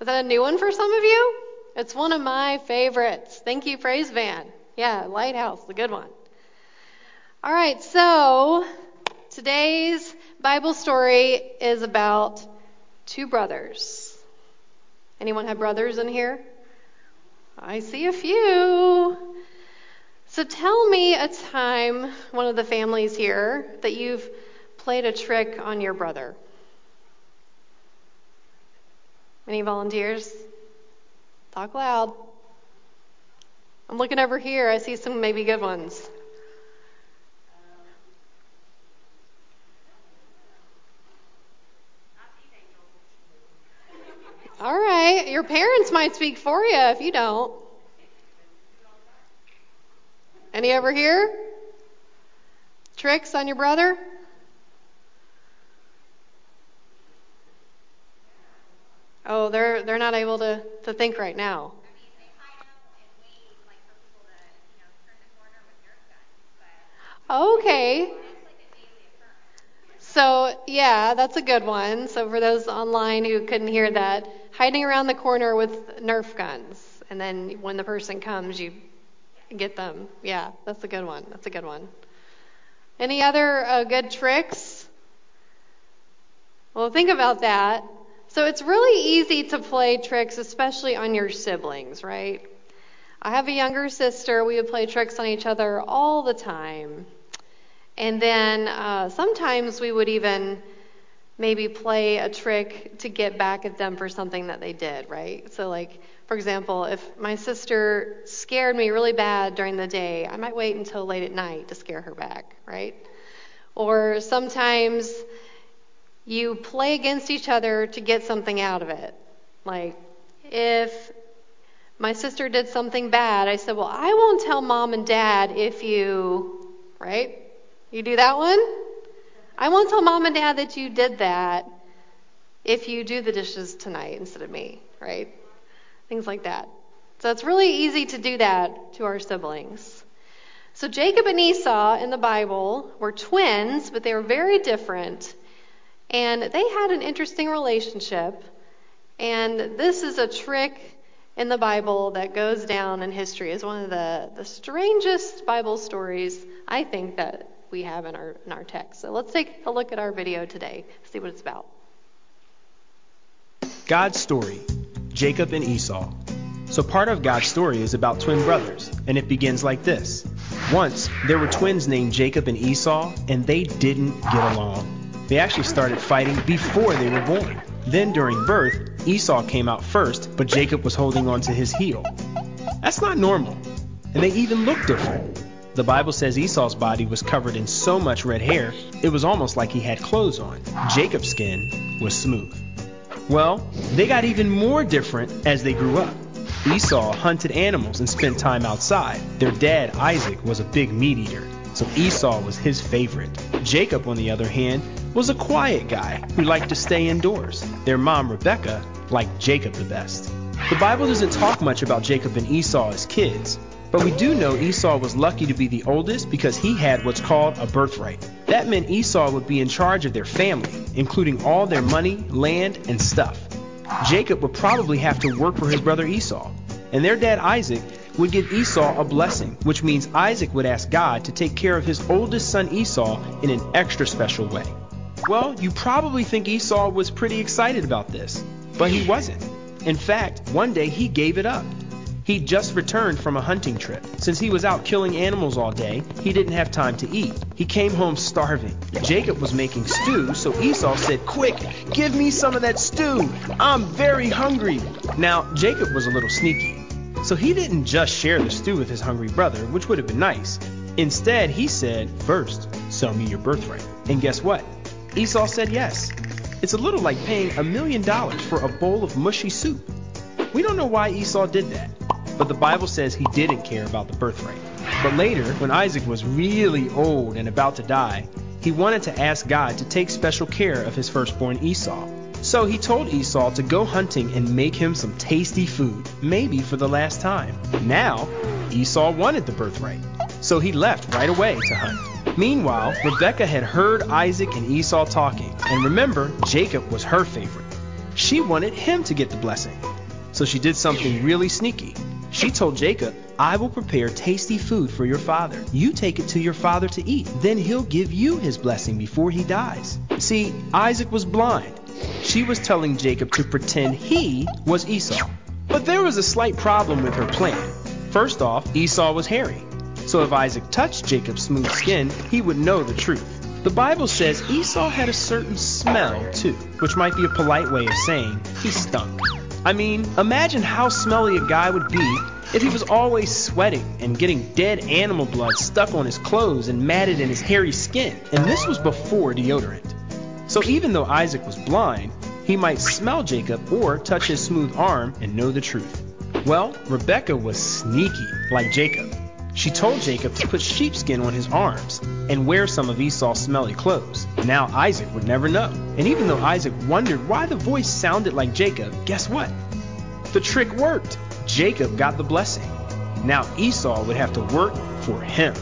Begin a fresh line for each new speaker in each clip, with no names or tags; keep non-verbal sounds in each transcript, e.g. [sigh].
Is that a new one for some of you? It's one of my favorites. Thank you, Praise Band. Yeah, Lighthouse, the good one. All right, so today's Bible story is about two brothers. Anyone have brothers in here? I see a few. So tell me a time, one of the families here, that you've played a trick on your brother. Any volunteers? Talk loud. I'm looking over here. I see some maybe good ones. All right. Your parents might speak for you if you don't. Any over here? Tricks on your brother? They're they're not able to, to think right now. Okay. So, yeah, that's a good one. So, for those online who couldn't hear that, hiding around the corner with Nerf guns. And then when the person comes, you get them. Yeah, that's a good one. That's a good one. Any other uh, good tricks? Well, think about that. So, it's really easy to play tricks, especially on your siblings, right? I have a younger sister. We would play tricks on each other all the time. And then uh, sometimes we would even maybe play a trick to get back at them for something that they did, right? So, like, for example, if my sister scared me really bad during the day, I might wait until late at night to scare her back, right? Or sometimes you play against each other to get something out of it. Like, if my sister did something bad, I said, Well, I won't tell mom and dad if you, right? You do that one? I won't tell mom and dad that you did that if you do the dishes tonight instead of me, right? Things like that. So it's really easy to do that to our siblings. So Jacob and Esau in the Bible were twins, but they were very different. And they had an interesting relationship. And this is a trick in the Bible that goes down in history as one of the, the strangest Bible stories, I think, that we have in our, in our text. So let's take a look at our video today, see what it's about.
God's story Jacob and Esau. So, part of God's story is about twin brothers, and it begins like this Once, there were twins named Jacob and Esau, and they didn't get along. They actually started fighting before they were born. Then, during birth, Esau came out first, but Jacob was holding on to his heel. That's not normal, and they even look different. The Bible says Esau's body was covered in so much red hair, it was almost like he had clothes on. Jacob's skin was smooth. Well, they got even more different as they grew up. Esau hunted animals and spent time outside. Their dad, Isaac, was a big meat eater, so Esau was his favorite. Jacob, on the other hand, was a quiet guy who liked to stay indoors. Their mom, Rebecca, liked Jacob the best. The Bible doesn't talk much about Jacob and Esau as kids, but we do know Esau was lucky to be the oldest because he had what's called a birthright. That meant Esau would be in charge of their family, including all their money, land, and stuff. Jacob would probably have to work for his brother Esau, and their dad Isaac would give Esau a blessing, which means Isaac would ask God to take care of his oldest son Esau in an extra special way. Well, you probably think Esau was pretty excited about this, but he wasn't. In fact, one day he gave it up. He'd just returned from a hunting trip. Since he was out killing animals all day, he didn't have time to eat. He came home starving. Jacob was making stew, so Esau said, Quick, give me some of that stew. I'm very hungry. Now, Jacob was a little sneaky, so he didn't just share the stew with his hungry brother, which would have been nice. Instead, he said, First, sell me your birthright. And guess what? Esau said yes. It's a little like paying a million dollars for a bowl of mushy soup. We don't know why Esau did that. But the Bible says he didn't care about the birthright. But later, when Isaac was really old and about to die, he wanted to ask God to take special care of his firstborn Esau. So he told Esau to go hunting and make him some tasty food, maybe for the last time. Now, Esau wanted the birthright. So he left right away to hunt. Meanwhile, Rebekah had heard Isaac and Esau talking, and remember, Jacob was her favorite. She wanted him to get the blessing. So she did something really sneaky. She told Jacob, I will prepare tasty food for your father. You take it to your father to eat. Then he'll give you his blessing before he dies. See, Isaac was blind. She was telling Jacob to pretend he was Esau. But there was a slight problem with her plan. First off, Esau was hairy. So if Isaac touched Jacob's smooth skin, he would know the truth. The Bible says Esau had a certain smell too, which might be a polite way of saying he stunk. I mean, imagine how smelly a guy would be if he was always sweating and getting dead animal blood stuck on his clothes and matted in his hairy skin. And this was before deodorant. So even though Isaac was blind, he might smell Jacob or touch his smooth arm and know the truth. Well, Rebecca was sneaky, like Jacob. She told Jacob to put sheepskin on his arms and wear some of Esau's smelly clothes. Now Isaac would never know. And even though Isaac wondered why the voice sounded like Jacob, guess what? The trick worked. Jacob got the blessing. Now Esau would have to work for him.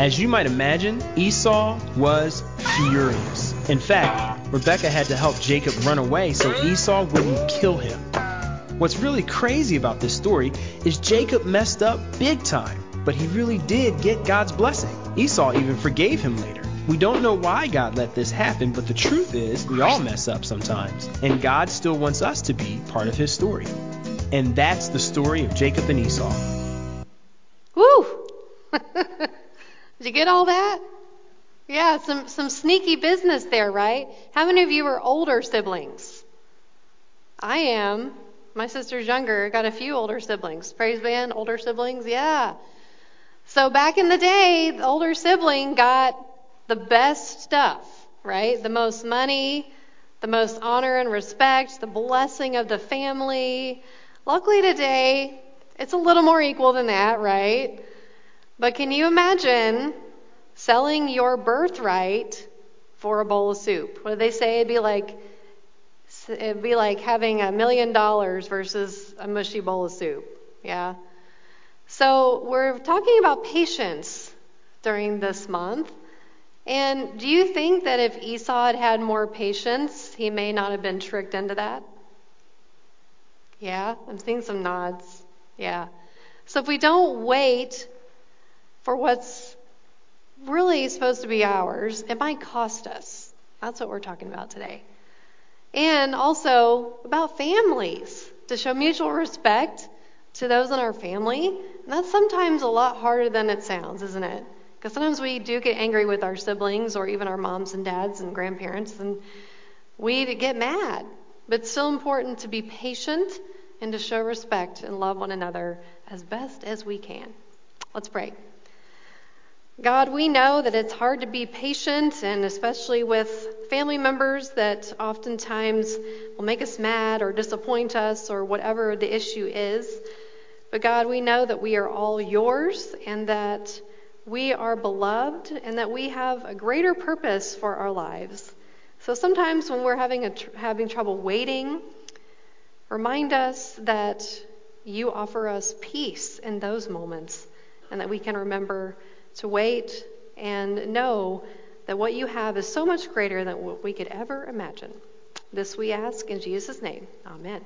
As you might imagine, Esau was furious. In fact, Rebecca had to help Jacob run away so Esau wouldn't kill him. What's really crazy about this story is Jacob messed up big time, but he really did get God's blessing. Esau even forgave him later. We don't know why God let this happen, but the truth is, we all mess up sometimes, and God still wants us to be part of his story. And that's the story of Jacob and Esau.
Woo! [laughs] Did you get all that? Yeah, some, some sneaky business there, right? How many of you are older siblings? I am. My sister's younger. Got a few older siblings. Praise band, older siblings? Yeah. So back in the day, the older sibling got the best stuff, right? The most money, the most honor and respect, the blessing of the family. Luckily today, it's a little more equal than that, right? But can you imagine selling your birthright for a bowl of soup. What did they say? It'd be like it'd be like having a million dollars versus a mushy bowl of soup. Yeah. So we're talking about patience during this month. And do you think that if Esau had had more patience, he may not have been tricked into that? Yeah, I'm seeing some nods. Yeah. So if we don't wait for what's really supposed to be ours, it might cost us. That's what we're talking about today. And also about families, to show mutual respect to those in our family. That's sometimes a lot harder than it sounds, isn't it? Because sometimes we do get angry with our siblings or even our moms and dads and grandparents, and we get mad. But it's still important to be patient and to show respect and love one another as best as we can. Let's pray. God, we know that it's hard to be patient, and especially with family members that oftentimes will make us mad or disappoint us or whatever the issue is. But God, we know that we are all yours and that we are beloved and that we have a greater purpose for our lives. So sometimes when we're having, tr- having trouble waiting, remind us that you offer us peace in those moments and that we can remember to wait and know that what you have is so much greater than what we could ever imagine. This we ask in Jesus' name. Amen.